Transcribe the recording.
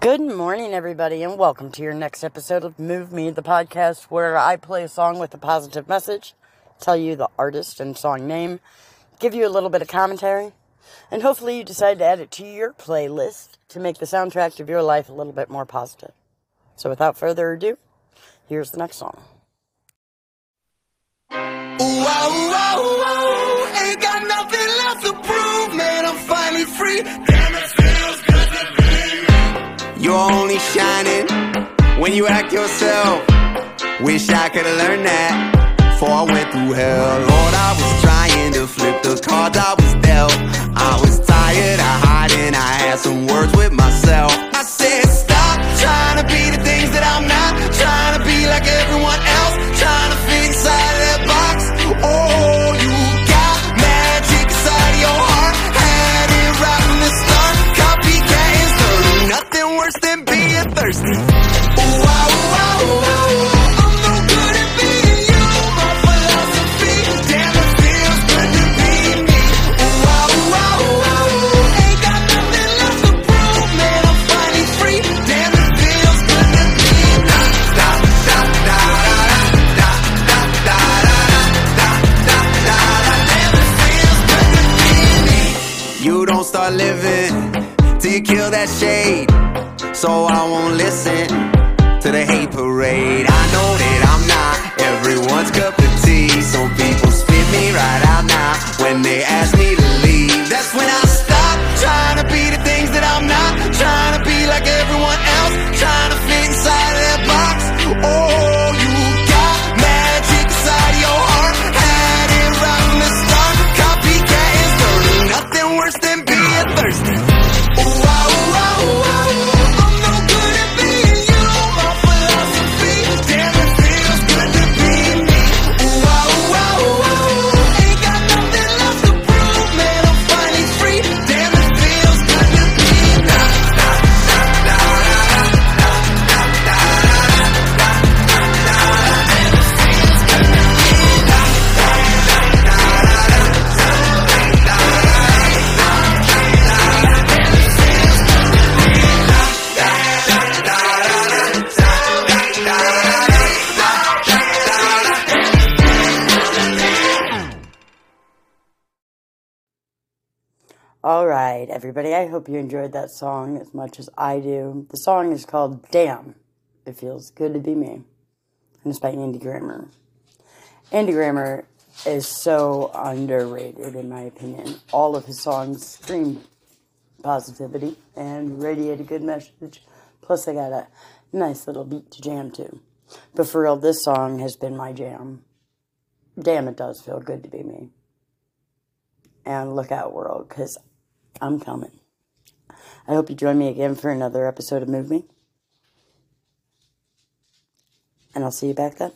Good morning, everybody, and welcome to your next episode of Move Me, the podcast where I play a song with a positive message, tell you the artist and song name, give you a little bit of commentary, and hopefully you decide to add it to your playlist to make the soundtrack of your life a little bit more positive. So, without further ado, here's the next song. Whoa, whoa, whoa, ain't got nothing left to prove, man. I'm finally free. You're only shining when you act yourself. Wish I could have learned that before I went through hell. Lord, I was trying don't start living till you kill that shade. So I won't listen to the hate parade. I know that I'm not everyone's cup of tea. Some people thirsty. Ooh, wow, All right, everybody, I hope you enjoyed that song as much as I do. The song is called Damn, It Feels Good to Be Me, and it's by Andy Grammer. Andy Grammer is so underrated, in my opinion. All of his songs scream positivity and radiate a good message. Plus, they got a nice little beat to jam to. But for real, this song has been my jam. Damn, it does feel good to be me. And look out, world, because I'm coming. I hope you join me again for another episode of Move Me. And I'll see you back then.